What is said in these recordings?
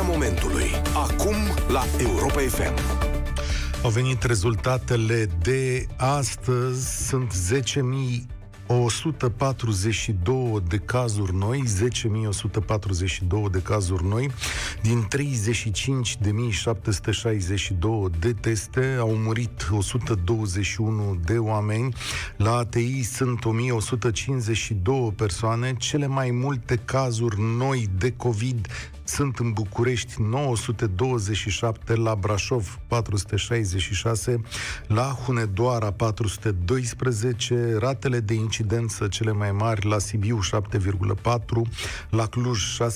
Știrea momentului. Acum la Europa FM. Au venit rezultatele de astăzi. Sunt 10.000 142 de cazuri noi, 10.142 de cazuri noi, din 35.762 de teste au murit 121 de oameni, la ATI sunt 1.152 persoane, cele mai multe cazuri noi de COVID sunt în București 927, la Brașov 466, la Hunedoara 412, ratele de incidență cele mai mari la Sibiu 7,4, la Cluj 6,99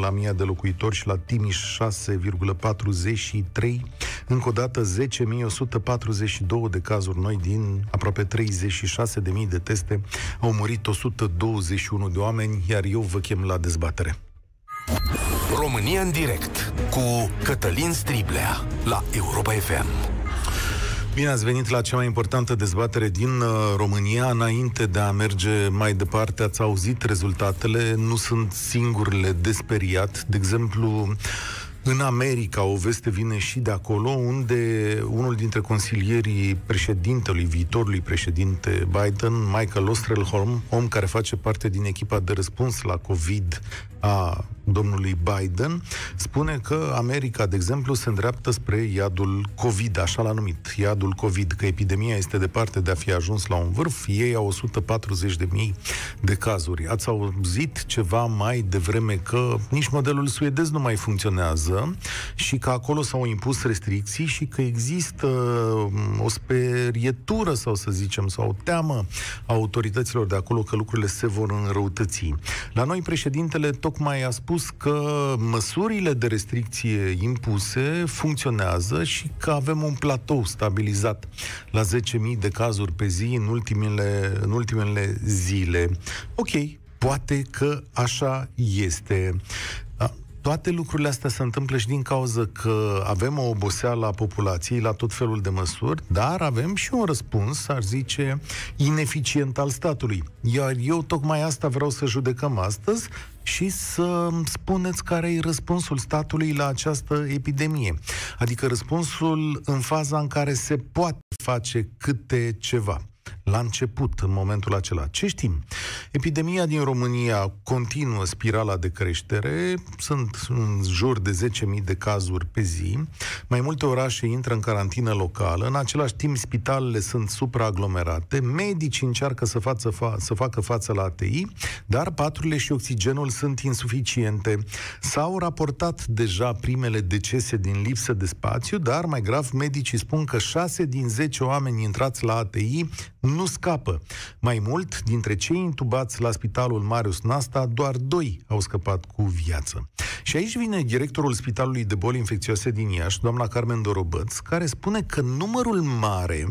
la mii de locuitori și la Timiș 6,43. Încă o dată 10.142 de cazuri noi din aproape 36.000 de teste. Au murit 121 de oameni, iar eu vă chem la dezbatere. România în direct cu Cătălin Striblea la Europa FM. Bine ați venit la cea mai importantă dezbatere din uh, România. Înainte de a merge mai departe, ați auzit rezultatele. Nu sunt singurele de speriat. De exemplu, în America, o veste vine și de acolo, unde unul dintre consilierii președintelui, viitorului președinte Biden, Michael Ostrelholm, om care face parte din echipa de răspuns la COVID a domnului Biden, spune că America, de exemplu, se îndreaptă spre iadul COVID, așa l-a numit, iadul COVID, că epidemia este departe de a fi ajuns la un vârf, ei au 140.000 de cazuri. Ați auzit ceva mai devreme că nici modelul suedez nu mai funcționează și că acolo s-au impus restricții și că există mm, o sperietură, sau să zicem, sau o teamă a autorităților de acolo că lucrurile se vor înrăutăți. La noi, președintele tocmai a spus că măsurile de restricție impuse funcționează și că avem un platou stabilizat la 10.000 de cazuri pe zi în ultimele, în ultimele zile. Ok, poate că așa este toate lucrurile astea se întâmplă și din cauza că avem o oboseală a populației la tot felul de măsuri, dar avem și un răspuns, ar zice, ineficient al statului. Iar eu tocmai asta vreau să judecăm astăzi și să spuneți care e răspunsul statului la această epidemie. Adică răspunsul în faza în care se poate face câte ceva la început, în momentul acela. Ce știm? Epidemia din România continuă spirala de creștere, sunt în jur de 10.000 de cazuri pe zi, mai multe orașe intră în carantină locală, în același timp spitalele sunt supraaglomerate, medicii încearcă să, față, fa- să facă față la ATI, dar paturile și oxigenul sunt insuficiente. S-au raportat deja primele decese din lipsă de spațiu, dar mai grav, medicii spun că 6 din 10 oameni intrați la ATI nu scapă. Mai mult, dintre cei intubați la spitalul Marius Nasta, doar doi au scăpat cu viață. Și aici vine directorul Spitalului de Boli Infecțioase din Iași, doamna Carmen Dorobăț, care spune că numărul mare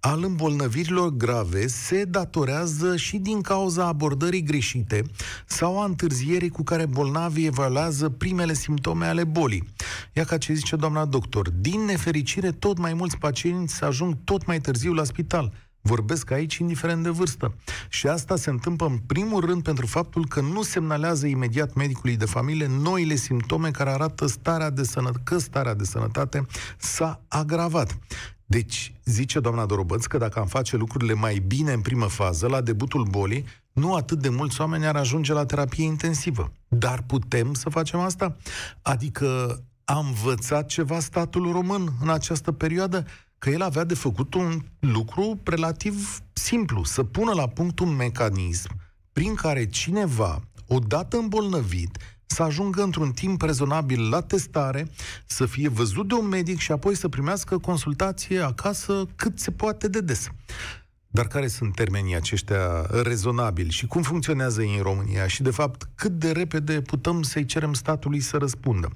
al îmbolnăvirilor grave se datorează și din cauza abordării greșite sau a întârzierii cu care bolnavii evaluează primele simptome ale bolii. Ia ca ce zice doamna doctor, din nefericire tot mai mulți pacienți ajung tot mai târziu la spital Vorbesc aici indiferent de vârstă. Și asta se întâmplă în primul rând pentru faptul că nu semnalează imediat medicului de familie noile simptome care arată starea de sănătate, că starea de sănătate s-a agravat. Deci, zice doamna Dorobăț că dacă am face lucrurile mai bine în primă fază, la debutul bolii, nu atât de mulți oameni ar ajunge la terapie intensivă. Dar putem să facem asta? Adică a învățat ceva statul român în această perioadă? Că el avea de făcut un lucru relativ simplu, să pună la punct un mecanism prin care cineva, odată îmbolnăvit, să ajungă într-un timp rezonabil la testare, să fie văzut de un medic și apoi să primească consultație acasă cât se poate de des. Dar care sunt termenii aceștia rezonabili și cum funcționează ei în România și, de fapt, cât de repede putem să-i cerem statului să răspundă?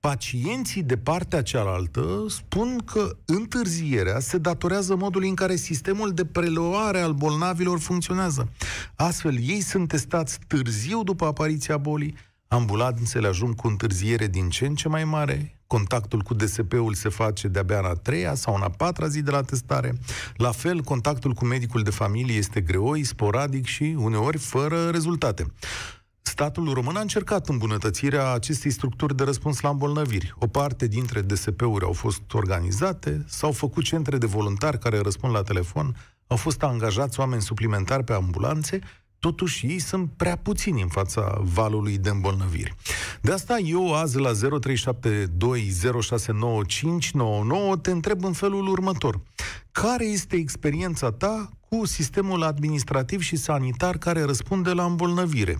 Pacienții de partea cealaltă spun că întârzierea se datorează modului în care sistemul de preluare al bolnavilor funcționează. Astfel, ei sunt testați târziu după apariția bolii, ambulanțele ajung cu întârziere din ce în ce mai mare, contactul cu DSP-ul se face de-abia în a treia sau în a patra zi de la testare. La fel, contactul cu medicul de familie este greoi, sporadic și uneori fără rezultate. Statul român a încercat îmbunătățirea acestei structuri de răspuns la îmbolnăviri. O parte dintre DSP-uri au fost organizate, s-au făcut centre de voluntari care răspund la telefon, au fost angajați oameni suplimentari pe ambulanțe, totuși ei sunt prea puțini în fața valului de îmbolnăviri. De asta eu azi la 0372069599 te întreb în felul următor. Care este experiența ta cu sistemul administrativ și sanitar care răspunde la îmbolnăvire?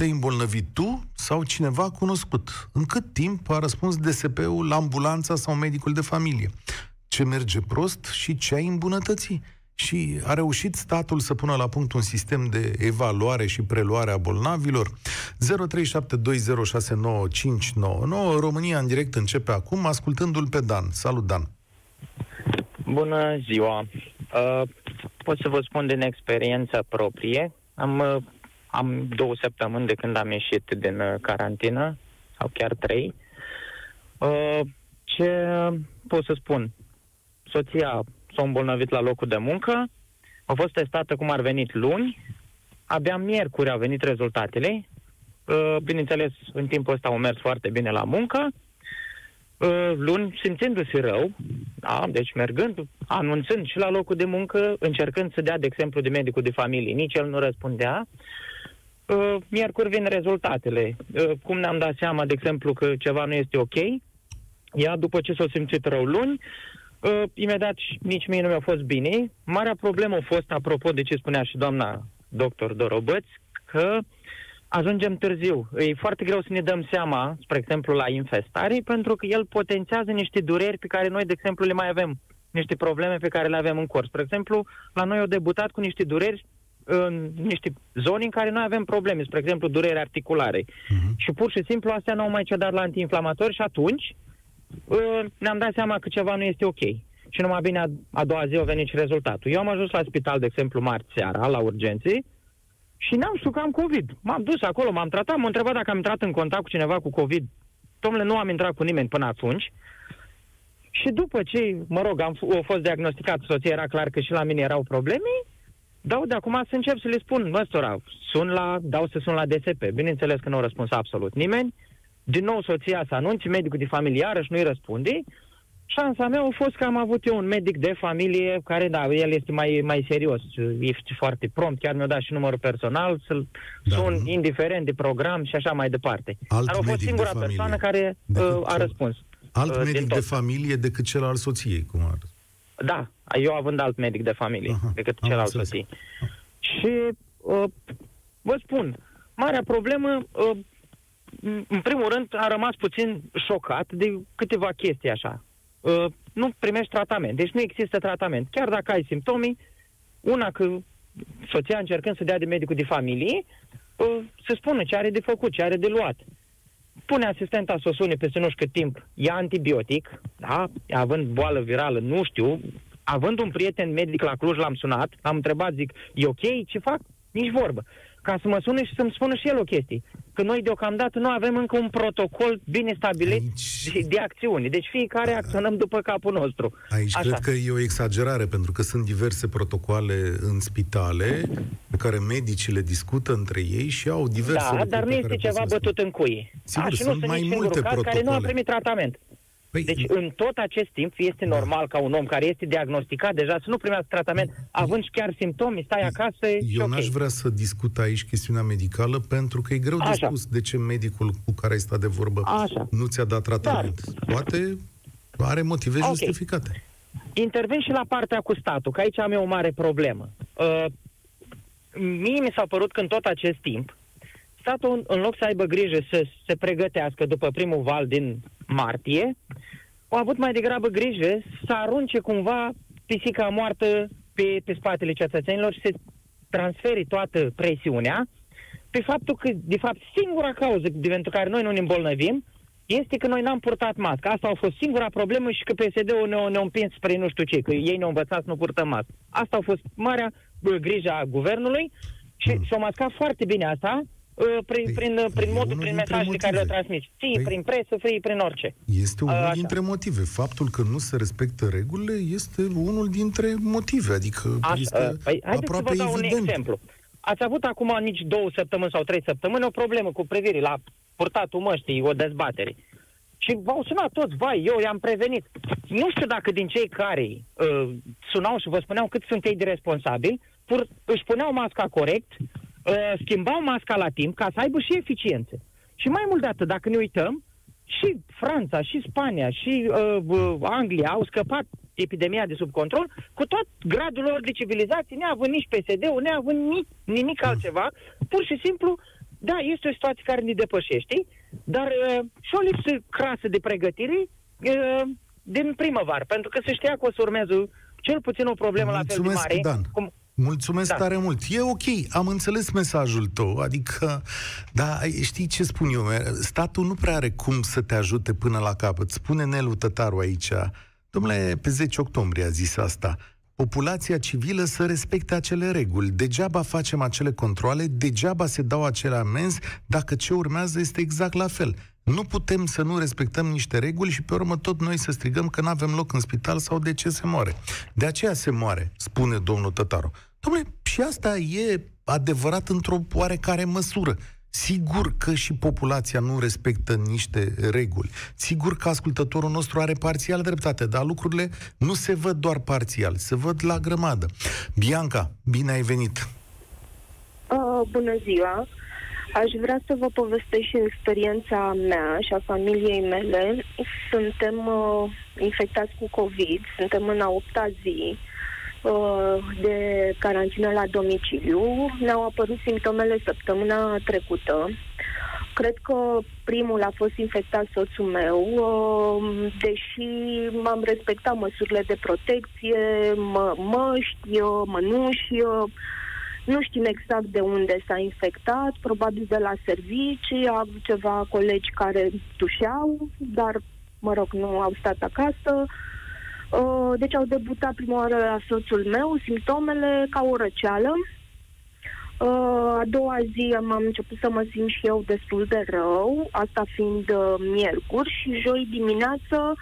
Te-ai îmbolnăvit tu sau cineva cunoscut? În cât timp a răspuns DSP-ul la ambulanța sau medicul de familie? Ce merge prost și ce ai îmbunătățit? și a reușit statul să pună la punct un sistem de evaluare și preluare a bolnavilor. 0372069599 România în direct începe acum, ascultându-l pe Dan. Salut, Dan! Bună ziua! Uh, pot să vă spun din experiență proprie. Am, uh, am două săptămâni de când am ieșit din uh, carantină, sau chiar trei. Uh, ce pot să spun? Soția s-a îmbolnăvit la locul de muncă, a fost testată cum ar venit luni, abia miercuri au venit rezultatele. Uh, bineînțeles, în timpul ăsta au mers foarte bine la muncă, uh, luni simțindu-se rău, da, deci mergând, anunțând și la locul de muncă, încercând să dea, de exemplu, de medicul de familie, nici el nu răspundea, uh, miercuri vin rezultatele. Cum ne-am dat seama, de exemplu, că ceva nu este ok, ea, după ce s-a simțit rău luni, Uh, imediat nici mie nu mi-a fost bine. Marea problemă a fost, apropo de ce spunea și doamna doctor Dorobăț, că ajungem târziu. E foarte greu să ne dăm seama, spre exemplu, la infestare, pentru că el potențează niște dureri pe care noi, de exemplu, le mai avem, niște probleme pe care le avem în corp. Spre exemplu, la noi au debutat cu niște dureri în niște zone în care noi avem probleme, spre exemplu, dureri articulare. Uh-huh. Și pur și simplu astea nu au mai cedat la antiinflamatori și atunci Ă, ne-am dat seama că ceva nu este ok. Și numai bine a, a doua zi a venit și rezultatul. Eu am ajuns la spital, de exemplu, marți seara, la urgențe, și n-am știut că am COVID. M-am dus acolo, m-am tratat, m-am întrebat dacă am intrat în contact cu cineva cu COVID. Domnule, nu am intrat cu nimeni până atunci. Și după ce, mă rog, am f- fost diagnosticat, soția era clar că și la mine erau probleme, dau de acum să încep să le spun măstora, sun la, dau să sun la DSP. Bineînțeles că nu a răspuns absolut nimeni. Din nou soția să anunți, medicul de familie iarăși nu-i răspunde. Șansa mea a fost că am avut eu un medic de familie care, da, el este mai, mai serios, este foarte prompt, chiar mi-a dat și numărul personal, să da, sun nu? indiferent de program și așa mai departe. Alt Dar a fost singura persoană care uh, a răspuns. Alt uh, medic de familie decât cel al soției, cum ar? Da, eu având alt medic de familie Aha, decât cel al soției. Și uh, vă spun, marea problemă, uh, în primul rând, a rămas puțin șocat de câteva chestii așa. Uh, nu primești tratament, deci nu există tratament. Chiar dacă ai simptomi, una că soția încercând să dea de medicul de familie, uh, se spune ce are de făcut, ce are de luat. Pune asistenta să o sune peste nu știu cât timp, ia antibiotic, da? având boală virală, nu știu, având un prieten medic la Cluj, l-am sunat, l-am întrebat, zic, e ok, ce fac? Nici vorbă ca să mă sune și să-mi spună și el o chestie. Că noi deocamdată nu avem încă un protocol bine stabilit Aici... de, de acțiuni. Deci fiecare acționăm după capul nostru. Aici Așa. cred că e o exagerare, pentru că sunt diverse protocoale în spitale pe care medicii le discută între ei și au diverse... Da, dar nu este ceva bătut în cuie. Sigur, A, și sunt nu sunt mai multe protocole. care nu a primit tratament. Păi, deci, în tot acest timp, este da. normal ca un om care este diagnosticat deja să nu primească tratament, având chiar simptomi, stai acasă Eu și n-aș okay. vrea să discut aici chestiunea medicală, pentru că e greu Așa. de spus de ce medicul cu care ai stat de vorbă Așa. nu ți-a dat tratament. Dar... Poate are motive okay. justificate. Intervin și la partea cu statul, că aici am eu o mare problemă. Uh, mie mi s-a părut că în tot acest timp, statul, în loc să aibă grijă să se pregătească după primul val din martie, au avut mai degrabă grijă să arunce cumva pisica moartă pe, pe spatele cetățenilor și să transferi toată presiunea pe faptul că, de fapt, singura cauză de pentru care noi nu ne îmbolnăvim este că noi n-am purtat mască. Asta a fost singura problemă și că PSD-ul ne-a, ne împins spre nu știu ce, că ei ne-au învățat să nu purtăm mască. Asta a fost marea grijă a guvernului și mm. s-a mascat foarte bine asta, Uh, prin, păi, prin, prin, prin modul, prin mesajele care le transmiți. Fie păi, prin presă, fie prin orice. Este unul Așa. dintre motive. Faptul că nu se respectă regulile este unul dintre motive. Adică Așa. este păi, aproape să vă dau evident. un exemplu. ați avut acum nici două săptămâni sau trei săptămâni o problemă cu privire la purtatul măștii, o dezbatere. Și v-au sunat toți, vai, eu i-am prevenit. Nu știu dacă din cei care uh, sunau și vă spuneau cât sunt ei de responsabili, pur, își puneau masca corect, uh, schimbau masca la timp ca să aibă și eficiență. Și mai mult de atât, dacă ne uităm, și Franța, și Spania, și uh, uh, Anglia au scăpat epidemia de sub control cu tot gradul lor de civilizație, neavând nici PSD-ul, neavând nici, nimic altceva. Pur și simplu, da, este o situație care ne depășește, dar uh, și o lipsă crasă de pregătire uh, din primăvară, pentru că se știa că o să urmeze cel puțin o problemă Mulțumesc, la fel de mare. Dan. Cum, Mulțumesc da. tare mult. E ok, am înțeles mesajul tău. Adică, da, știi ce spun eu? Statul nu prea are cum să te ajute până la capăt. Spune Nelu Tătaru aici. Domnule, pe 10 octombrie a zis asta. Populația civilă să respecte acele reguli. Degeaba facem acele controle, degeaba se dau acele amenzi dacă ce urmează este exact la fel. Nu putem să nu respectăm niște reguli și pe urmă tot noi să strigăm că nu avem loc în spital sau de ce se moare. De aceea se moare, spune domnul Tătaru. Domnule, și asta e adevărat într-o oarecare măsură. Sigur că și populația nu respectă niște reguli. Sigur că ascultătorul nostru are parțial dreptate, dar lucrurile nu se văd doar parțial, se văd la grămadă. Bianca, bine ai venit! Uh, bună ziua! Aș vrea să vă povestesc și experiența mea și a familiei mele. Suntem uh, infectați cu COVID, suntem în a opta zi uh, de carantină la domiciliu. Ne-au apărut simptomele săptămâna trecută. Cred că primul a fost infectat soțul meu, uh, deși am respectat măsurile de protecție, mă, măști, uh, mănuși, uh, nu știm exact de unde s-a infectat, probabil de la servicii, au ceva colegi care tușeau, dar, mă rog, nu au stat acasă. Uh, deci au debutat prima oară la soțul meu, simptomele ca o răceală. Uh, a doua zi am început să mă simt și eu destul de rău, asta fiind uh, miercuri și joi dimineață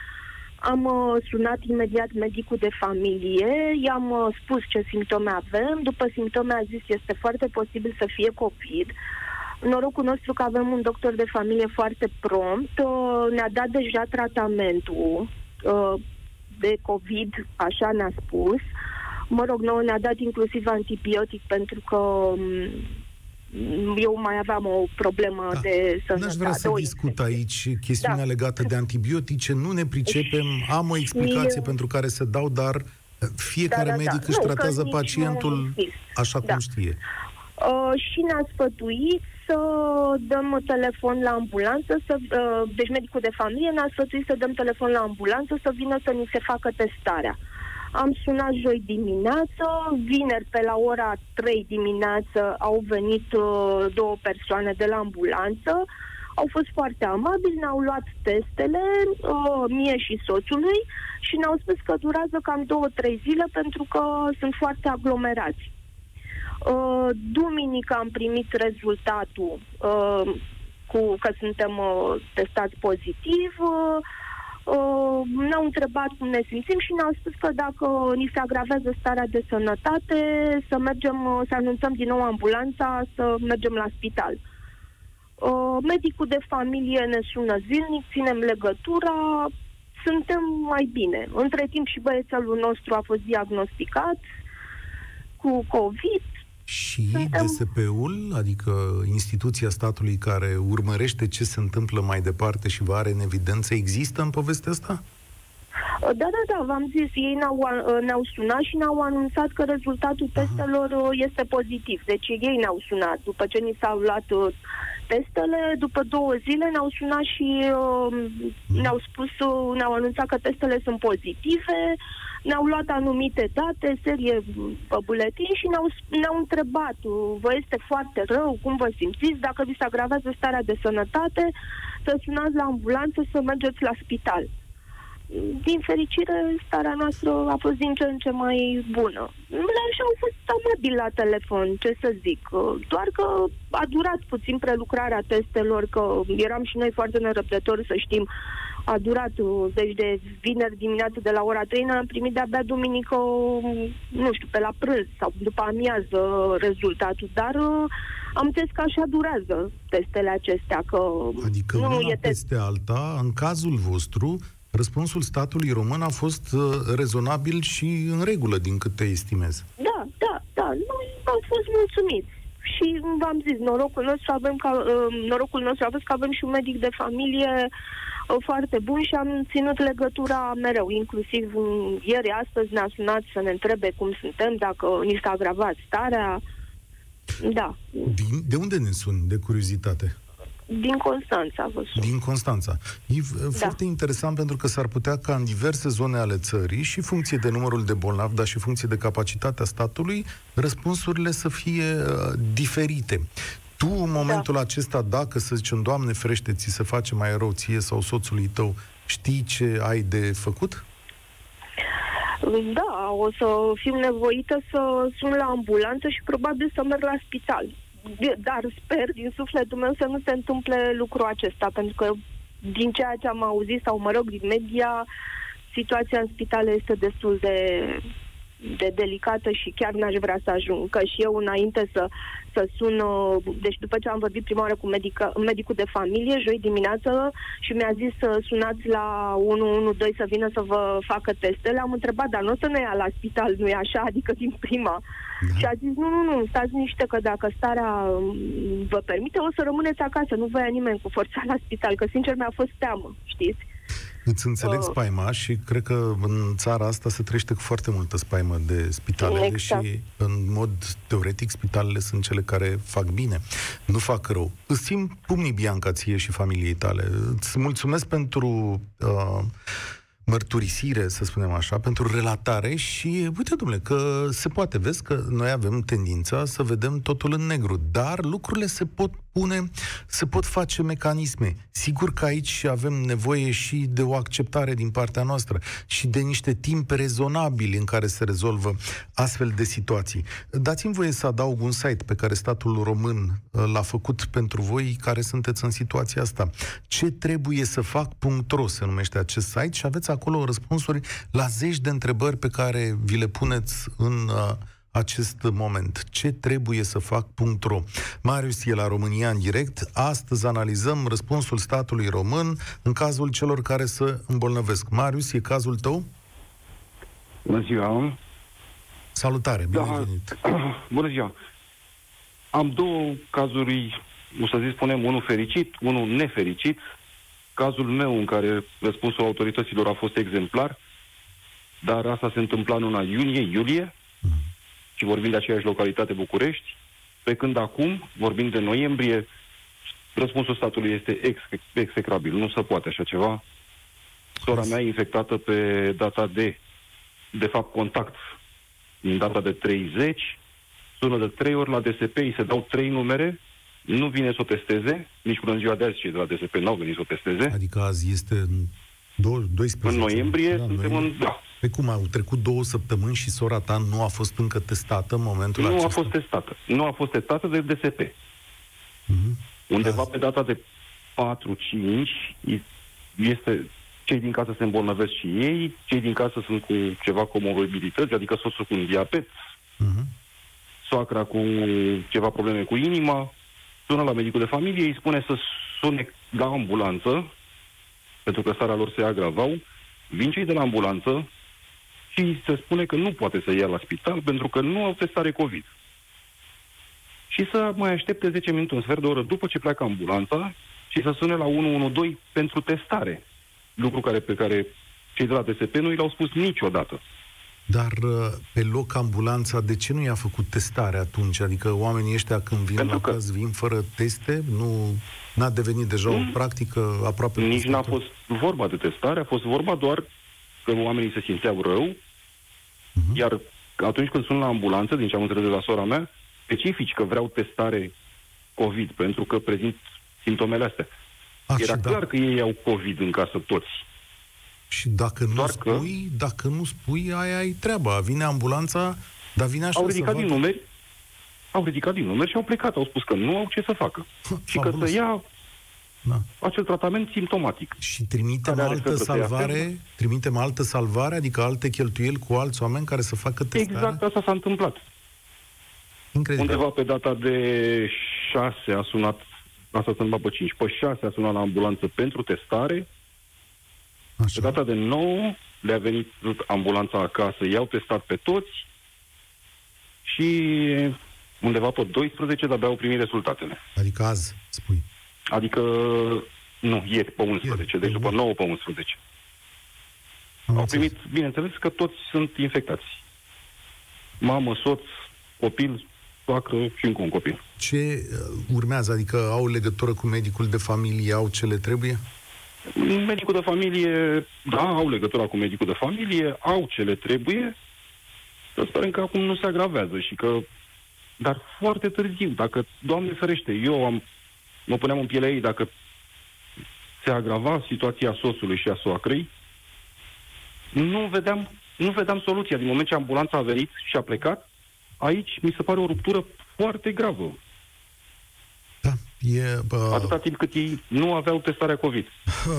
am uh, sunat imediat medicul de familie, i-am uh, spus ce simptome avem, după simptome a zis este foarte posibil să fie COVID. Norocul nostru că avem un doctor de familie foarte prompt, uh, ne-a dat deja tratamentul uh, de COVID, așa ne-a spus. Mă rog, nouă ne-a dat inclusiv antibiotic pentru că um, eu mai aveam o problemă da. de sănătate. N-aș vrea să discut aici chestiunea da. legată de antibiotice, nu ne pricepem, am o explicație și... pentru care se dau, dar fiecare da, da, medic da. își nu, tratează pacientul așa da. cum știe. Uh, și ne-a sfătuit să dăm telefon la ambulanță, să, uh, deci medicul de familie ne-a sfătuit să dăm telefon la ambulanță să vină să ni se facă testarea. Am sunat joi dimineață, vineri pe la ora 3 dimineață au venit uh, două persoane de la ambulanță, au fost foarte amabili, ne-au luat testele, uh, mie și soțului, și ne-au spus că durează cam două-trei zile pentru că sunt foarte aglomerați. Uh, duminică am primit rezultatul uh, cu că suntem uh, testați pozitiv. Uh, uh, ne-au întrebat cum ne simțim și ne-au spus că dacă ni se agravează starea de sănătate, să mergem, uh, să anunțăm din nou ambulanța, să mergem la spital. Uh, medicul de familie ne sună zilnic, ținem legătura, suntem mai bine. Între timp și băiețelul nostru a fost diagnosticat cu COVID, și Suntem... DSP-ul, adică instituția statului care urmărește ce se întâmplă mai departe și vă are în evidență, există în povestea asta? Da, da, da, v-am zis, ei ne-au, ne-au sunat și ne-au anunțat că rezultatul testelor Aha. este pozitiv. Deci ei ne-au sunat. După ce ni s-au luat uh, testele, după două zile ne-au sunat și uh, ne-au spus, uh, ne-au anunțat că testele sunt pozitive, ne-au luat anumite date, serie pe buletin și ne-au, ne-au întrebat, vă este foarte rău, cum vă simțiți, dacă vi se agravează starea de sănătate, să sunați la ambulanță, să mergeți la spital din fericire, starea noastră a fost din ce în ce mai bună. Și au fost amabili la telefon, ce să zic. Doar că a durat puțin prelucrarea testelor, că eram și noi foarte nerăbdători să știm a durat, uh, deci de vineri dimineață de la ora 3, am primit de-abia duminică, um, nu știu, pe la prânz sau după amiază rezultatul, dar uh, am înțeles că așa durează testele acestea, că adică nu una e test. peste alta, în cazul vostru, răspunsul statului român a fost uh, rezonabil și în regulă, din câte estimez. Da, da, da, noi am fost mulțumiți. Și v-am zis, norocul nostru avem ca, uh, norocul nostru a fost că avem și un medic de familie uh, foarte bun și am ținut legătura mereu, inclusiv um, ieri, astăzi ne-a sunat să ne întrebe cum suntem, dacă ni s-a agravat starea. Da, Din, de unde ne sun, de curiozitate? din Constanța vă sun. Din Constanța. E da. foarte interesant pentru că s-ar putea ca în diverse zone ale țării și funcție de numărul de bolnavi, dar și funcție de capacitatea statului, răspunsurile să fie uh, diferite. Tu, în momentul da. acesta, dacă, să zicem, Doamne ferește, ți se face mai rău ție sau soțului tău, știi ce ai de făcut? Da, o să fiu nevoită să sun la ambulanță și probabil să merg la spital. De- Dar sper din sufletul meu să nu se întâmple lucrul acesta, pentru că din ceea ce am auzit sau, mă rog, din media, situația în spitale este destul de, de delicată și chiar n-aș vrea să ajung. Că și eu înainte să, să sun, uh, deci după ce am vorbit prima oară cu medică, medicul de familie, joi dimineață, și mi-a zis să sunați la 112 să vină să vă facă testele, am întrebat, dar nu o să ne ia la spital, nu e așa? Adică din prima. Da. Și a zis, nu, nu, nu, stați niște că dacă starea um, vă permite, o să rămâneți acasă, nu vă ia nimeni cu forța la spital, că sincer mi-a fost teamă, știți? Îți înțeleg Uh. spaima și cred că în țara asta se trăiește cu foarte multă spaimă de spitale, Exact. deși în mod teoretic spitalele sunt cele care fac bine, nu fac rău. Îți simt pumnii, Bianca, ție și familiei tale. Îți mulțumesc pentru uh, mărturisire, să spunem așa, pentru relatare și uite, domnule, că se poate, vezi că noi avem tendința să vedem totul în negru, dar lucrurile se pot pune, se pot face mecanisme. Sigur că aici avem nevoie și de o acceptare din partea noastră și de niște timp rezonabili în care se rezolvă astfel de situații. Dați-mi voie să adaug un site pe care statul român uh, l-a făcut pentru voi care sunteți în situația asta. Ce trebuie să fac.ro se numește acest site și aveți acolo răspunsuri la zeci de întrebări pe care vi le puneți în uh, acest moment. Ce trebuie să fac.ro Marius e la România în direct. Astăzi analizăm răspunsul statului român în cazul celor care se îmbolnăvesc. Marius, e cazul tău? Bună ziua! Salutare, bine Da. ai venit. Bună ziua! Am două cazuri, o să zic, spunem, unul fericit, unul nefericit. Cazul meu în care răspunsul autorităților a fost exemplar, dar asta se întâmpla în luna iunie, iulie, și vorbim de aceeași localitate București, pe când acum, vorbim de noiembrie, răspunsul statului este ex- execrabil. Nu se poate așa ceva. Sora mea e infectată pe data de, de fapt, contact în data de 30, sună de 3 ori la DSP, îi se dau 3 numere, nu vine să o testeze, nici până în ziua de azi cei de la DSP n-au venit să o testeze. Adică azi este în dou- 12. În noiembrie Da, suntem noiembrie. în... Da, Pe cum au trecut două săptămâni și sora ta nu a fost încă testată în momentul nu acesta? a fost testată. Nu a fost testată de DSP. Mhm. Undeva Da. pe data de 4-5 i- este cei din casă se îmbolnăvesc și ei, cei din casă sunt cu ceva comorbidități, adică soțul cu un diabet, Mhm. soacra cu ceva probleme cu inima, sună la medicul de familie, îi spune să sune la ambulanță, pentru că starea lor se agravau, vin cei de la ambulanță și se spune că nu poate să ia la spital pentru că nu au testare COVID. Și să mai aștepte 10 minute, un sfert de oră după ce pleacă ambulanța și să sune la 112 pentru testare. Lucru care, pe care cei de la DSP nu i l-au spus niciodată. Dar uh, pe loc ambulanța, de ce nu i-a făcut testare atunci? Adică oamenii ăștia când vin Pentru la că- caz vin fără teste? Nu n-a devenit deja o Nu. practică aproape... Nici peste n-a tot? fost vorba de testare, a fost vorba doar că oamenii se simțeau rău, Mhm. iar atunci când sunt la ambulanță, din ce am înțeles de la sora mea, specifici că vreau testare COVID, pentru că prezint simptomele astea. A, Era și, clar da, că ei au COVID în casă toți. Și dacă nu doar că- spui, dacă nu spui, aia ai treaba. Vine ambulanța, dar vine așa Au să ridicat din vadă- numeri, au ridicat din numeri și au plecat, au spus că nu au ce să facă. și că Fabulos. să ia da. acel tratament simptomatic. Și trimitem Care are altă febră, salvare, trimitem altă salvare, adică alte cheltuieli cu alți oameni care să facă testare? Exact asta s-a întâmplat. Incredibil. Undeva pe data de 6 a sunat, asta s-a întâmplat pe 5, pe 6 a sunat la ambulanță pentru testare, pe Așa. data de 9 le-a venit ambulanța acasă, i-au testat pe toți și undeva pe 12 de-abia au primit rezultatele. Adică azi, spui. Adică, nu, ieri, pe 11, Ieri, deci pe după 9 pe 11. Am Au înțeles. primit, bineînțeles că toți sunt infectați. Mamă, soț, copil, soacră și încă un copil. Ce uh, urmează? Adică au legătură cu medicul de familie, au ce le trebuie? Medicul de familie, da, au legătura cu medicul de familie, au ce le trebuie, să sperăm că acum nu se agravează și că... Dar foarte târziu, dacă, Doamne ferește, eu am, mă puneam în pielea ei, dacă se agrava situația soțului și a soacrei, nu vedeam, nu vedeam soluția. Din moment ce ambulanța a venit și a plecat, aici mi se pare o ruptură foarte gravă. Da, e... Uh, Atâta timp cât ei nu aveau testarea COVID. Uh,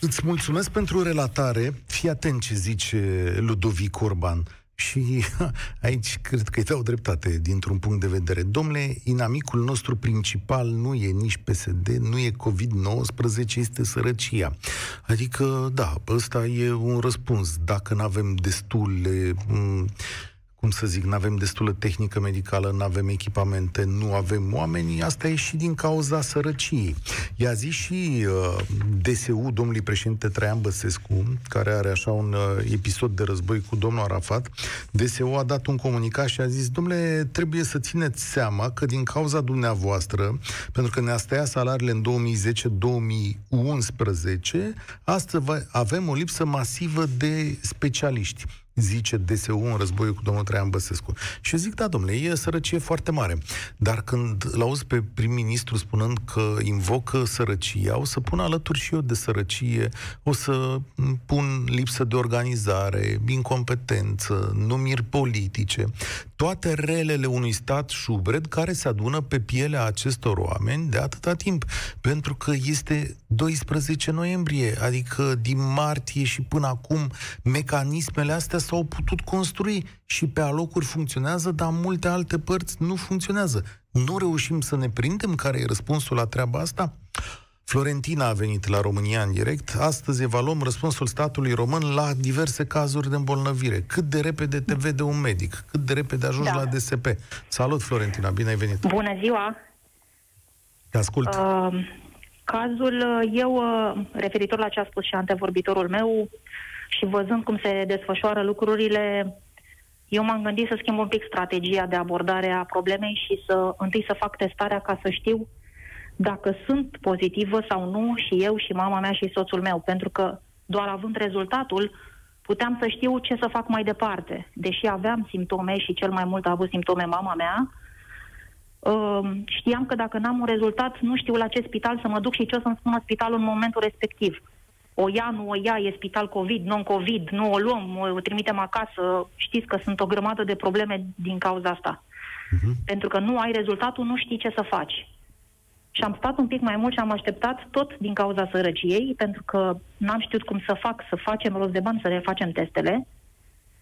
îți mulțumesc pentru relatare. Fii atent ce zice Ludovic Orban. Și aici cred că îi dau dreptate dintr-un punct de vedere. Domnule, inamicul nostru principal nu e nici PSD, nu e COVID-19, este sărăcia. Adică, da, ăsta e un răspuns. Dacă nu avem destule m- cum să zic, nu avem destulă tehnică medicală, nu avem echipamente, nu avem oameni, asta e și din cauza sărăciei. I-a zis și uh, DSU, domnului președinte Traian Băsescu, care are așa un uh, episod de război cu domnul Arafat, DSU a dat un comunicat și a zis, domnule, trebuie să țineți seama că din cauza dumneavoastră, pentru că ne-a stăiat salariile în 2010-2011, astăzi va- avem o lipsă masivă de specialiști zice DSU în războiul cu domnul Traian Băsescu. Și eu zic, da, domnule, e sărăcie foarte mare. Dar când l-auzi pe prim-ministru spunând că invocă sărăcia, o să pun alături și eu de sărăcie, o să pun lipsă de organizare, incompetență, numiri politice, toate relele unui stat șubred care se adună pe pielea acestor oameni de atâta timp. Pentru că este 12 noiembrie, adică din martie și până acum mecanismele astea s-au putut construi și pe alocuri funcționează, dar în multe alte părți nu funcționează. Nu reușim să ne prindem care e răspunsul la treaba asta? Florentina a venit la România în direct. Astăzi evaluăm răspunsul statului român la diverse cazuri de îmbolnăvire. Cât de repede te vede un medic? Cât de repede ajungi Da. la DSP? Salut, Florentina, bine ai venit. Bună ziua! Te ascult. Uh, cazul, uh, eu, uh, referitor la ce a spus și antevorbitorul meu și văzând cum se desfășoară lucrurile, eu m-am gândit să schimb un pic strategia de abordare a problemei și să întâi să fac testarea ca să știu dacă sunt pozitivă sau nu și eu și mama mea și soțul meu, pentru că doar având rezultatul puteam să știu ce să fac mai departe. Deși aveam simptome și cel mai mult a avut simptome mama mea, uh, știam că dacă n-am un rezultat, nu știu la ce spital să mă duc și ce o să-mi spună spitalul în momentul respectiv. O ia, nu o ia, e spital COVID, non-COVID, nu o luăm, o trimitem acasă. Știți că sunt o grămadă de probleme din cauza asta. Uh-huh. Pentru că nu ai rezultatul, nu știi ce să faci. Și am stat un pic mai mult și am așteptat tot din cauza sărăciei, pentru că n-am știut cum să fac, să facem rost de bani, să le facem testele.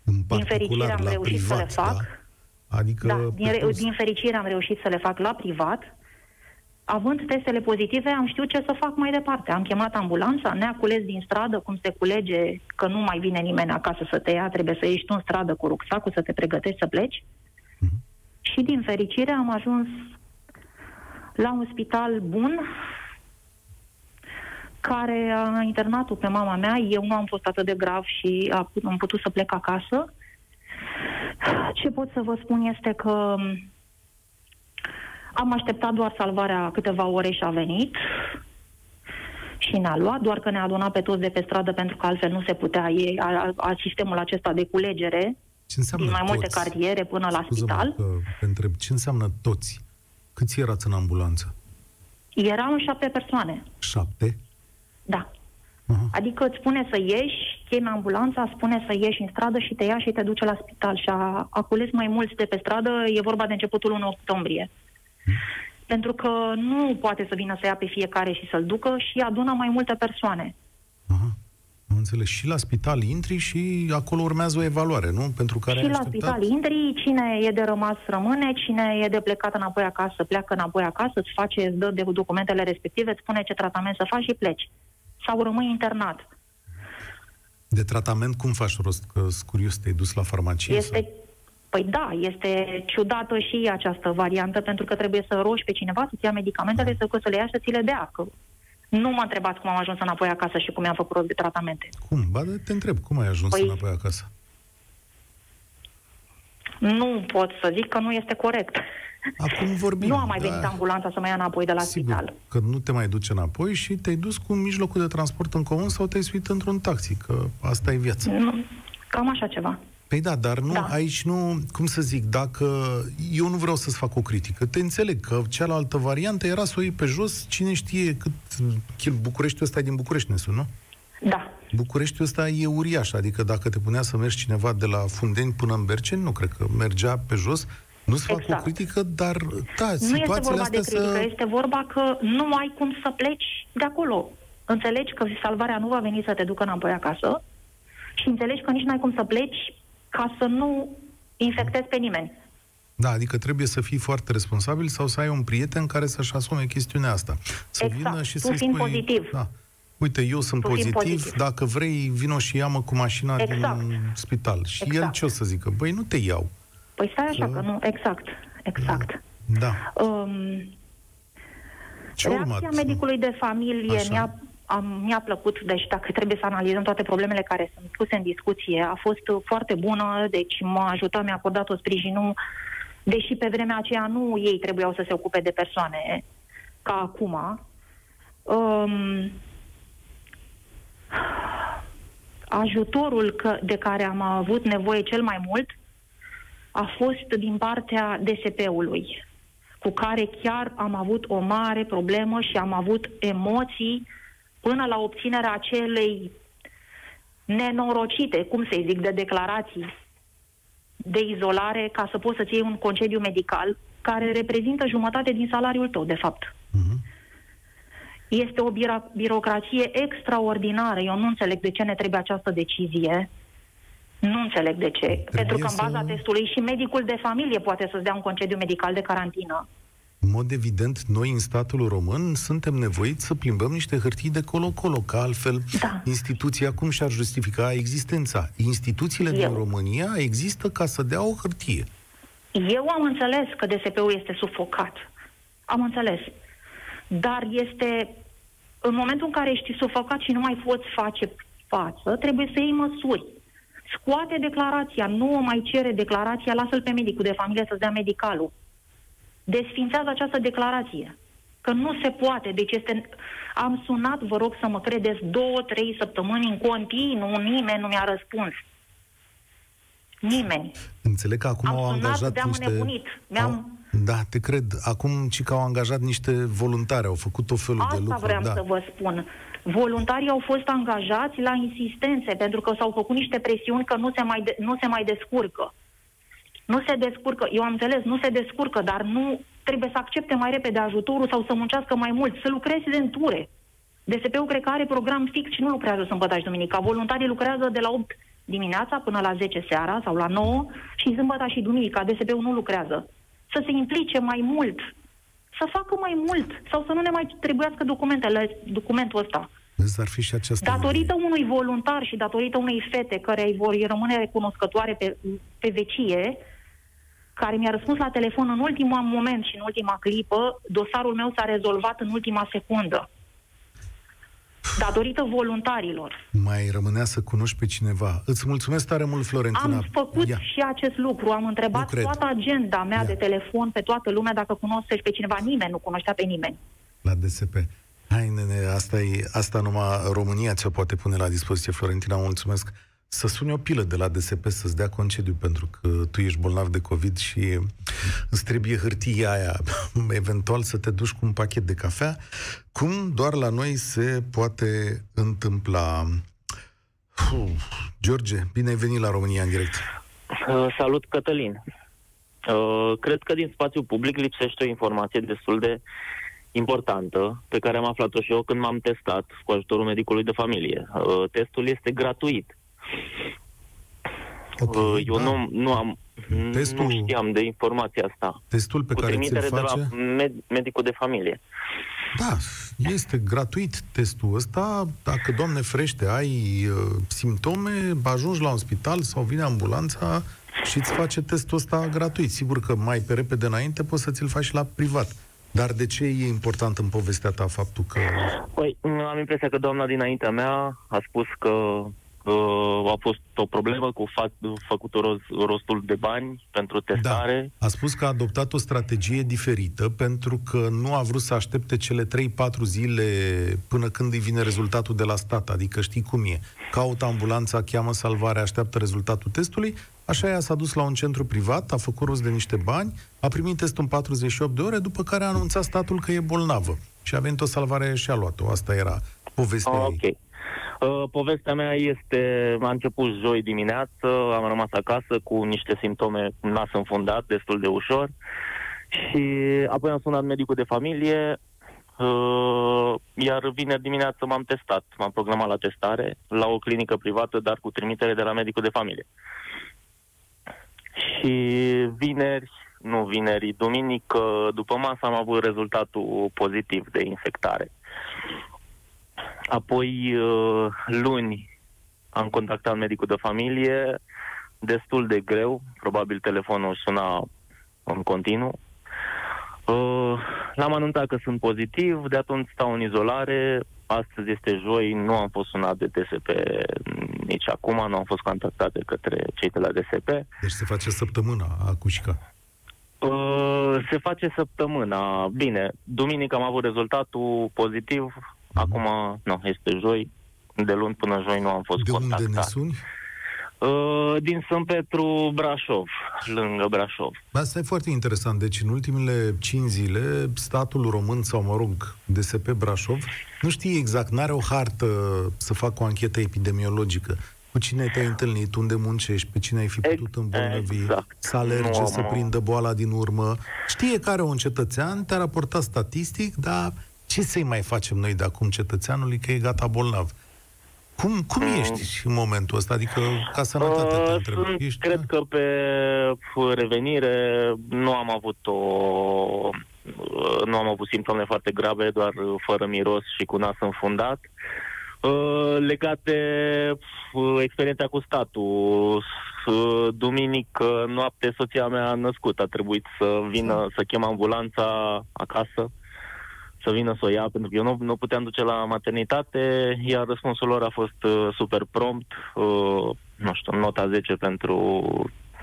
În Din fericire particular, am la reușit să privat, le fac. Da? Adică... Da, pe din, re- toți- din fericire am reușit să le fac la privat. Având testele pozitive, am știut ce să fac mai departe. Am chemat ambulanța, ne-a cules din stradă, cum se culege, că nu mai vine nimeni acasă să te ia, trebuie să ieși tu în stradă cu rucsacul, să te pregătești să pleci. Mhm. Și din fericire am ajuns la un spital bun, care a internat-o pe mama mea. Eu nu am fost atât de grav și a- am putut să plec acasă. Ce pot să vă spun este că m, am așteptat doar salvarea câteva ore și a venit și ne-a luat, doar că ne-a adunat pe toți de pe stradă pentru că altfel nu se putea. E a, a, a sistemul acesta de culegere Ce înseamnă din mai multe toți? cartiere până la Scuză-mă spital. că te întreb, ce înseamnă toți? Câți erați în ambulanță? Eram șapte persoane. Șapte? Da. Aha. Adică îți spune să ieși, chemi ambulanța, spune să ieși în stradă și te ia și te duce la spital. Și a, a cules mai mulți de pe stradă, e vorba de începutul 1 octombrie. pentru că nu poate să vină să ia pe fiecare și să-l ducă și adună mai multe persoane. Aha. Am înțeles. Și la spital intri și acolo urmează o evaluare, nu? Pentru care și la spital intri, cine e de rămas rămâne, cine e de plecat înapoi acasă, pleacă înapoi acasă, îți face, îți dă de documentele respective, îți spune ce tratament să faci și pleci. Sau rămâi internat. De tratament cum faci rost? Că curios, te-ai dus la farmacie? Este, sau? Păi da, este ciudată și această variantă, pentru că trebuie să roși pe cineva să-ți ia medicamentele, să, să le ia să ți le dea. Că nu mă întrebați cum am ajuns înapoi acasă și cum mi-am făcut rost de tratamente. Cum? Ba, te întreb, cum ai ajuns păi, înapoi acasă? Nu pot să zic că nu este corect. Acum vorbim. Nu a mai venit da. ambulanța să mă ia înapoi de la Sigur, spital. că nu te mai duce înapoi și te-ai dus cu mijlocul de transport în comun sau te-ai suit într-un taxi, că asta e viața. Nu, cam așa ceva. Păi da, dar nu, da. aici nu, cum să zic, dacă eu nu vreau să-ți fac o critică, te înțeleg că cealaltă variantă era să o iei pe jos, cine știe cât, Bucureștiul ăsta e din București, ne nu? Da. Bucureștiul ăsta e uriaș, adică dacă te punea să mergi cineva de la Fundeni până în Berceni, nu cred că mergea pe jos, nu-ți fac exact. o critică, dar da, Nu este vorba de critică, să... este vorba că nu ai cum să pleci de acolo. Înțelegi că salvarea nu va veni să te ducă înapoi acasă și înțelegi că nici nu ai cum să pleci ca să nu infectezi pe nimeni. Da, adică trebuie să fii foarte responsabil sau să ai un prieten care să-și asume chestiunea asta. Să exact. vină și tu să-i spui... pozitiv. Da. Uite, eu sunt pozitiv, pozitiv, dacă vrei, vino și ia-mă cu mașina exact. din spital. Și exact. el ce o să zică? Băi, nu te iau. Păi stai așa, că, că nu, exact, exact. Da. Um, ce reacția urmat? medicului de familie așa. mi-a am, mi-a plăcut, deci dacă trebuie să analizăm toate problemele care sunt puse în discuție, a fost foarte bună, deci m-a ajutat, mi-a acordat o sprijinul, deși pe vremea aceea nu ei trebuiau să se ocupe de persoane ca acum. Um, ajutorul că, de care am avut nevoie cel mai mult a fost din partea DSP-ului, cu care chiar am avut o mare problemă și am avut emoții până la obținerea acelei nenorocite, cum să zic, de declarații de izolare ca să poți să-ți iei un concediu medical care reprezintă jumătate din salariul tău, de fapt. Uh-huh. Este o biro- birocrație extraordinară. Eu nu înțeleg de ce ne trebuie această decizie. Nu înțeleg de ce. Trebuie Pentru că în baza să... testului și medicul de familie poate să-ți dea un concediu medical de carantină în mod evident, noi în statul român suntem nevoiți să plimbăm niște hârtii de colo-colo, că altfel da. instituția cum și-ar justifica existența? Instituțiile Eu. din România există ca să dea o hârtie. Eu am înțeles că DSP-ul este sufocat. Am înțeles. Dar este, în momentul în care ești sufocat și nu mai poți face față, trebuie să iei măsuri. Scoate declarația, nu o mai cere declarația, lasă-l pe medicul de familie să-ți dea medicalul desfințează această declarație. Că nu se poate. Deci este... Am sunat, vă rog să mă credeți, două, trei săptămâni în continuu, nimeni nu mi-a răspuns. Nimeni. Înțeleg că acum am au angajat sunat, niște... nebunit. Mi-am... Au... Da, te cred. Acum ci că au angajat niște voluntari, au făcut o felul Asta de lucruri. Asta vreau da. să vă spun. Voluntarii au fost angajați la insistențe, pentru că s-au făcut niște presiuni că nu se mai, de, nu se mai descurcă. Nu se descurcă, eu am înțeles, nu se descurcă, dar nu trebuie să accepte mai repede ajutorul sau să muncească mai mult, să lucreze în ture. DSP-ul cred că are program fix și nu lucrează sâmbătă și duminica. Voluntarii lucrează de la 8 dimineața până la 10 seara sau la 9 și sâmbătă și duminica. DSP-ul nu lucrează. Să se implice mai mult, să facă mai mult sau să nu ne mai trebuiască documentele, documentul ăsta. Ar fi și această datorită idee. unui voluntar și datorită unei fete care îi vor rămâne recunoscătoare pe, pe vecie, care mi-a răspuns la telefon în ultimul moment și în ultima clipă, dosarul meu s-a rezolvat în ultima secundă. Datorită voluntarilor. Mai rămânea să cunoști pe cineva. Îți mulțumesc tare mult, Florentina. Am făcut Ia. și acest lucru. Am întrebat toată agenda mea Ia. de telefon pe toată lumea dacă cunoaște pe cineva. Nimeni nu cunoștea pe nimeni. La DSP. Hai, nene, asta, e, asta numai România ți-o poate pune la dispoziție, Florentina. Mulțumesc să suni o pilă de la DSP să-ți dea concediu pentru că tu ești bolnav de COVID și îți trebuie hârtia aia, eventual să te duci cu un pachet de cafea, cum doar la noi se poate întâmpla. Uf, George, bine ai venit la România în direct. Uh, salut, Cătălin. Uh, cred că din spațiu public lipsește o informație destul de importantă pe care am aflat-o și eu când m-am testat cu ajutorul medicului de familie. Uh, testul este gratuit. Okay, uh, eu da. nu, nu am Testul- nu știam de informația asta. Testul pe cu care ți-l trimitere face... de la med- medicul de familie. Da, este gratuit testul ăsta. Dacă, Doamne frește, ai uh, simptome, ajungi la un spital sau vine ambulanța și îți face testul ăsta gratuit. Sigur că mai pe repede înainte poți să ți-l faci și la privat. Dar de ce e important în povestea ta faptul că... Păi, am impresia că doamna dinaintea mea a spus că uh, a fost o problemă cu fa- făcutul roz- rostul de bani pentru testare. Da. A spus că a adoptat o strategie diferită pentru că nu a vrut să aștepte cele 3-4 zile până când îi vine rezultatul de la stat. Adică știi cum e. Caută ambulanța, cheamă salvare, așteaptă rezultatul testului. Așa ea s-a dus la un centru privat, a făcut rost de niște bani, a primit testul în 48 de ore, după care a anunțat statul că e bolnavă. Și a venit o salvare și a luat-o. Asta era povestea Ah, ei. Ok. Uh, povestea mea este, a început joi dimineață, am rămas acasă cu niște simptome nas înfundat, destul de ușor, și apoi am sunat medicul de familie, uh, iar vineri dimineață m-am testat, m-am programat la testare, la o clinică privată, dar cu trimitere de la medicul de familie. Și vineri, nu vineri, duminică, după masă am avut rezultatul pozitiv de infectare. Apoi, uh, luni, am contactat medicul de familie, destul de greu, probabil telefonul suna în continuu. Uh, L-am anunțat că sunt pozitiv, de atunci stau în izolare, astăzi este joi, nu am fost sunat de DSP nici acum, nu am fost contactat de către cei de la DSP. Deci se face săptămâna acușca. Uh, se face săptămâna. Bine, duminică am avut rezultatul pozitiv, acum, nu, este joi. De luni până joi nu am fost De contactat. unde ne suni? Uh, din Sânt Petru, Brașov, lângă Brașov. Asta e foarte interesant. Deci, în ultimele 5 zile, statul român, sau mă rog, DSP Brașov, nu știe exact, n-are o hartă să facă o anchetă epidemiologică. Cu cine te-ai întâlnit, unde muncești, pe cine ai fi putut îmbolnăvi, exact. să alerge, Nu să am- prindă boala din urmă. Știe care un cetățean, te-a raportat statistic, dar ce să-i mai facem noi de acum cetățeanului că e gata bolnav? Cum, cum ești în momentul ăsta? Adică, ca sănătate te Uh, întreb. sunt, Ești, cred că pe f- revenire nu am avut o uh, nu am avut simptome foarte grave, doar uh, fără miros și cu nas înfundat. Uh, Legat de uh, experiența cu statul, s- duminică noapte soția mea a născut, a trebuit să vină, să chem ambulanța acasă să vină să o ia, pentru că eu nu, nu puteam duce la maternitate, iar răspunsul lor a fost uh, super prompt, uh, nu știu, nota 10 pentru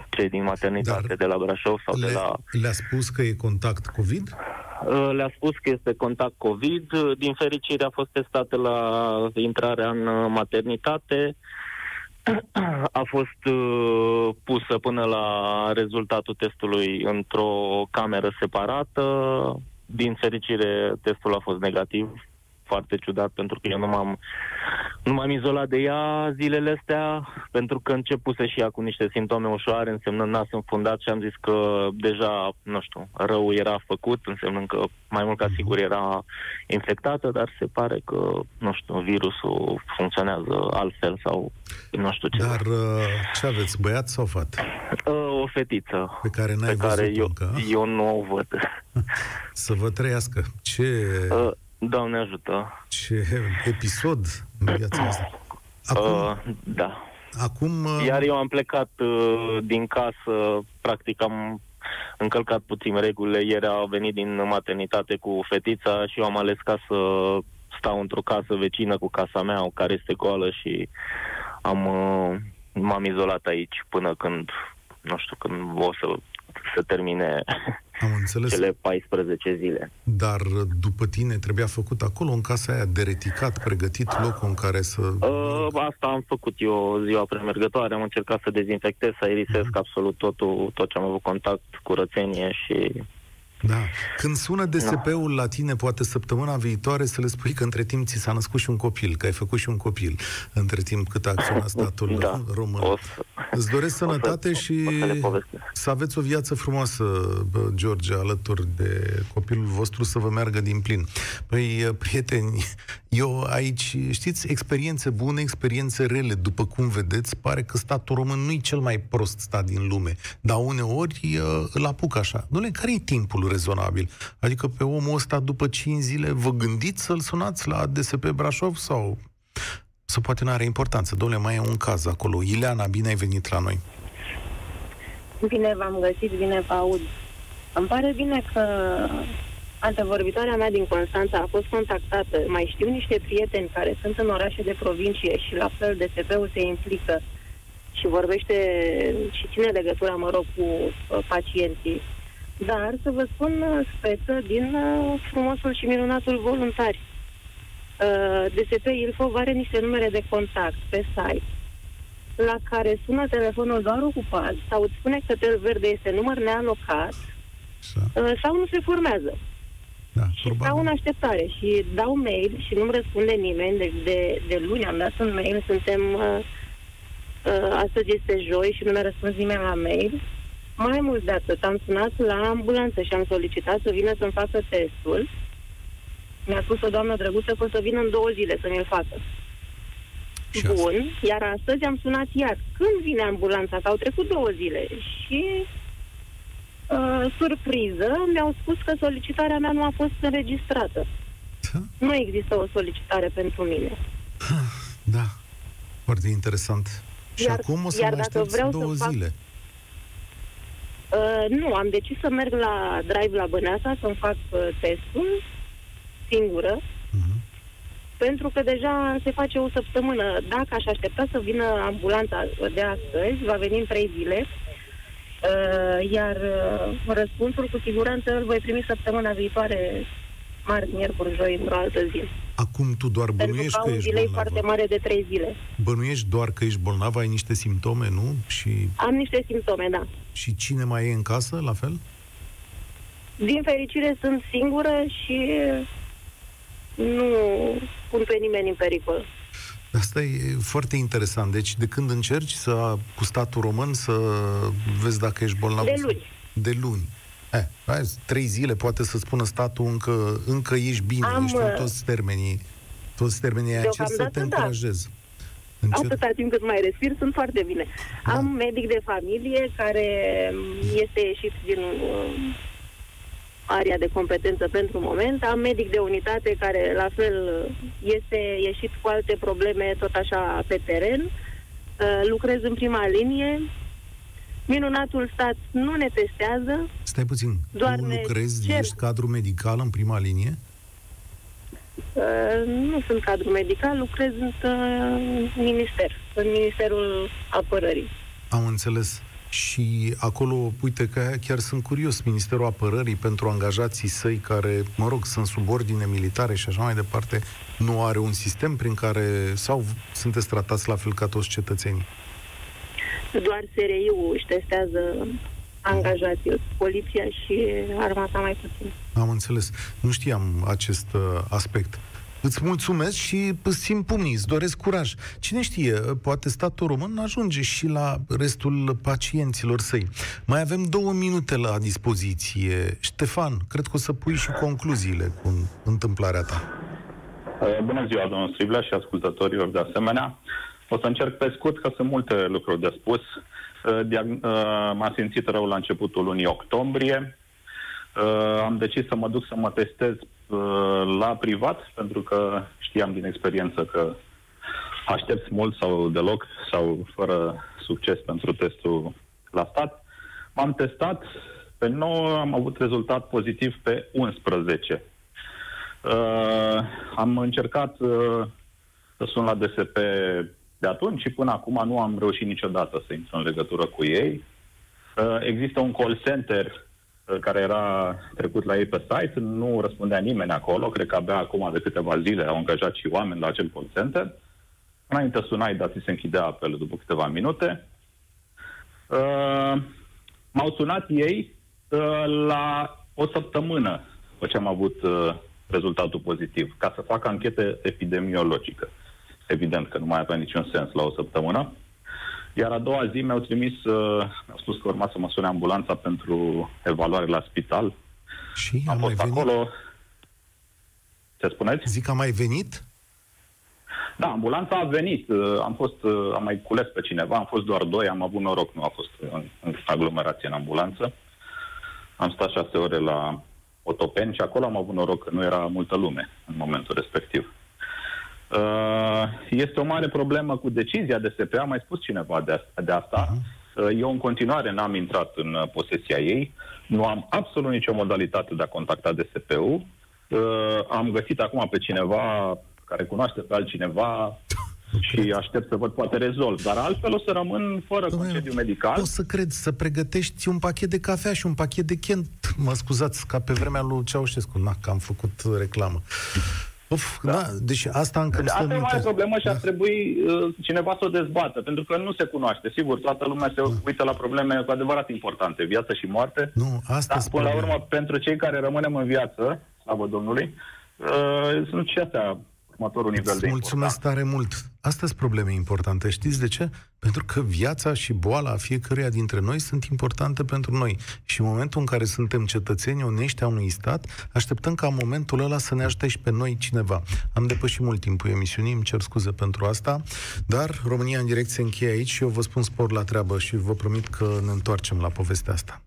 cei din maternitate Dar de la Brașov sau de le, la... le-a spus că e contact COVID? Uh, Le-a spus că este contact COVID, uh, din fericire a fost testată la intrarea în uh, maternitate, a fost uh, pusă până la rezultatul testului într-o cameră separată. Din fericire, testul a fost negativ. Foarte ciudat, pentru că eu nu m-am, nu m-am izolat de ea zilele astea, pentru că începuse și ea cu niște simptome ușoare, însemnând nas înfundat și am zis că deja, nu știu, rău era făcut, însemnând că mai mult ca sigur era infectată, dar se pare că, nu știu, virusul funcționează altfel sau nu știu ce. Dar uh, ce aveți, băiat sau fată? Uh, O fetiță Pe care n-ai pe care văzut eu, încă? eu nu o văd. Să vă trăiască. Ce, Uh, Doamne ajută. ce episod în viața asta. Acum, Uh, da. acum uh, Iar eu am plecat uh, din casă, practic am încălcat puțin regulile. Ieri a venit din maternitate cu fetița și eu am ales ca să stau într-o casă vecină cu casa mea, care este goală și am, uh, m-am izolat aici până când, nu știu, când o să să termine am înțeles, cele 14 zile. dar după tine trebuia făcut acolo, în casa aia, dereticat, pregătit locul în care să... Uh, asta am făcut eu ziua premergătoare, am încercat să dezinfectez, să aerisesc Mhm. absolut totul, tot ce am avut contact, curățenie și Da. Când sună DSP-ul la tine, poate săptămâna viitoare, să le spui că între timp ți s-a născut și un copil, că ai făcut și un copil, între timp cât a acționat statul da, român. o să, Îți doresc sănătate să, și să, să aveți o viață frumoasă, George, alături de copilul vostru, să vă meargă din plin. Păi, prieteni, eu aici, știți, experiențe bune, experiențe rele, după cum vedeți, pare că statul român nu e cel mai prost stat din lume, dar uneori îl apuc așa. Dom'le, care e timpul rezonabil? Adică pe omul ăsta, după 5 zile, vă gândiți să-l sunați la DSP Brașov sau să poate nu are importanță. Domnule, mai e un caz acolo. Ileana, bine ai venit la noi. Bine v-am găsit, bine vă aud. Îmi pare bine că antevorbitoarea mea din Constanța a fost contactată. Mai știu niște prieteni care sunt în orașe de provincie și la fel DSP-ul se implică și vorbește și ține legătura, mă rog, cu uh, pacienții. Dar să vă spun uh, speță din uh, frumosul și minunatul voluntari. Uh, DSP Ilfov are niște numere de contact pe site la care sună telefonul doar ocupat sau îți spune că tel verde este număr nealocat uh, sau nu se formează. Da, și probabil. stau în așteptare și dau mail și nu-mi răspunde nimeni. Deci de, de luni am dat un mail, suntem... Uh, uh, astăzi este joi și nu mi-a răspuns nimeni la mail. Mai mult de atât, am sunat la ambulanță și am solicitat să vină să-mi facă testul mi-a spus o doamnă drăguță că o să vină în două zile să mi-l facă. Și Bun, asta. iar astăzi am sunat iar. Când vine ambulanța? Că au trecut două zile. Și, uh, surpriză, mi-au spus că solicitarea mea nu a fost înregistrată. Da? Nu există o solicitare pentru mine. Da, foarte interesant. Și iar, acum o să iar mai vreau două să zile. Fac... Uh, nu, am decis să merg la drive la Băneasa să-mi fac uh, testul singură, uh-huh. pentru că deja se face o săptămână. Dacă aș aștepta să vină ambulanța de astăzi, va veni în trei zile, uh, iar uh, răspunsul cu siguranță îl voi primi săptămâna viitoare, marți, miercuri, joi, într-o altă zi. Acum tu doar bănuiești că, că ești bolnavă. foarte mare de trei zile. Bănuiești doar că ești bolnavă, ai niște simptome, nu? Și... Am niște simptome, da. Și cine mai e în casă, la fel? Din fericire sunt singură și nu pun pe nimeni în pericol. Asta e foarte interesant. Deci, de când încerci să, cu statul român să vezi dacă ești bolnav? De luni. De luni. Eh, hai, trei zile poate să spună statul încă, încă ești bine, Am, ești în uh, toți termenii, toți termenii aia, să te da. încurajez. Încerc. Atâta timp cât mai respir, sunt foarte bine. Da. Am medic de familie care este ieșit din uh, area de competență pentru moment. Am medic de unitate care, la fel, este ieșit cu alte probleme tot așa pe teren. Uh, lucrez în prima linie. Minunatul stat nu ne testează. Stai puțin. Doar tu lucrezi, cer. ești cadru medical în prima linie? Uh, nu sunt cadru medical, lucrez în uh, minister, în Ministerul Apărării. Am înțeles. Și acolo, uite că chiar sunt curios, Ministerul Apărării pentru angajații săi care, mă rog, sunt sub ordine militare și așa mai departe, nu are un sistem prin care, sau sunteți tratați la fel ca toți cetățenii? Doar SRI-ul își testează angajații, poliția și armata mai puțin. Am înțeles. Nu știam acest uh, aspect. Îți mulțumesc și îți țin pumnii, îți doresc curaj. Cine știe, poate statul român ajunge și la restul pacienților săi. Mai avem două minute la dispoziție. Ștefan, cred că o să pui și concluziile cu întâmplarea ta. Uh, bună ziua, domnul Striblea și ascultătorilor de asemenea. O să încerc pe scurt, că sunt multe lucruri de spus. Uh, uh, m-am simțit rău la începutul lunii octombrie. Am decis să mă duc să mă testez Uh, la privat, pentru că știam din experiență că aștepți mult sau deloc sau fără succes pentru testul la stat. M-am testat, pe 9 am avut rezultat pozitiv pe 11. Uh, am încercat uh, să sun la DSP de atunci și până acum nu am reușit niciodată să intru în legătură cu ei. Uh, există un call center care era trecut la ei pe site, nu răspundea nimeni acolo, cred că abia acum de câteva zile au angajat și oameni la acel call center. Înainte sunai, dar ți se închidea apelul după câteva minute. Uh, m-au sunat ei uh, la o săptămână după ce am avut uh, rezultatul pozitiv, ca să facă anchetă epidemiologică. Evident că nu mai avea niciun sens la o săptămână. Iar a doua zi mi-au trimis, uh, au spus că urma să mă sune ambulanța pentru evaluare la spital. Și am fost mai venit? acolo. Ce spuneți? Zic, a mai venit? Da, ambulanța a venit. Uh, am fost, uh, am mai cules pe cineva, am fost doar doi, am avut noroc, nu a fost în, în aglomerație în ambulanță. Am stat șase ore la Otopeni și acolo am avut noroc că nu era multă lume în momentul respectiv. Uh, este o mare problemă cu decizia DSP, a mai spus cineva de asta. De asta. Uh-huh. Eu în continuare n-am intrat în uh, posesia ei, nu am absolut nicio modalitate de a contacta DSP-ul. Am găsit acum pe cineva care cunoaște pe altcineva și aștept să văd poate rezolv. Dar altfel o să rămân fără Dom'le, concediu medical. O să cred, să pregătești un pachet de cafea și un pachet de Kent. Mă scuzați, ca pe vremea lui Ceaușescu. Na, că am făcut reclamă. Uf, da. da. Deci asta încă Asta e o mare problemă și da. ar trebui uh, cineva să o dezbată, pentru că nu se cunoaște. Sigur, toată lumea se da. uită la probleme cu adevărat importante, viață și moarte. Nu, asta dar, până la urmă, pentru cei care rămânem în viață, slavă Domnului, uh, sunt și astea următorul nivel de Mulțumesc important. tare mult. Astea sunt probleme importante. Știți de ce? Pentru că viața și boala a fiecăruia dintre noi sunt importante pentru noi. Și în momentul în care suntem cetățeni onești a unui stat, așteptăm ca în momentul ăla să ne ajute și pe noi cineva. Am depășit mult timpul emisiunii, îmi cer scuze pentru asta, dar România în direct se încheie aici și eu vă spun spor la treabă și vă promit că ne întoarcem la povestea asta.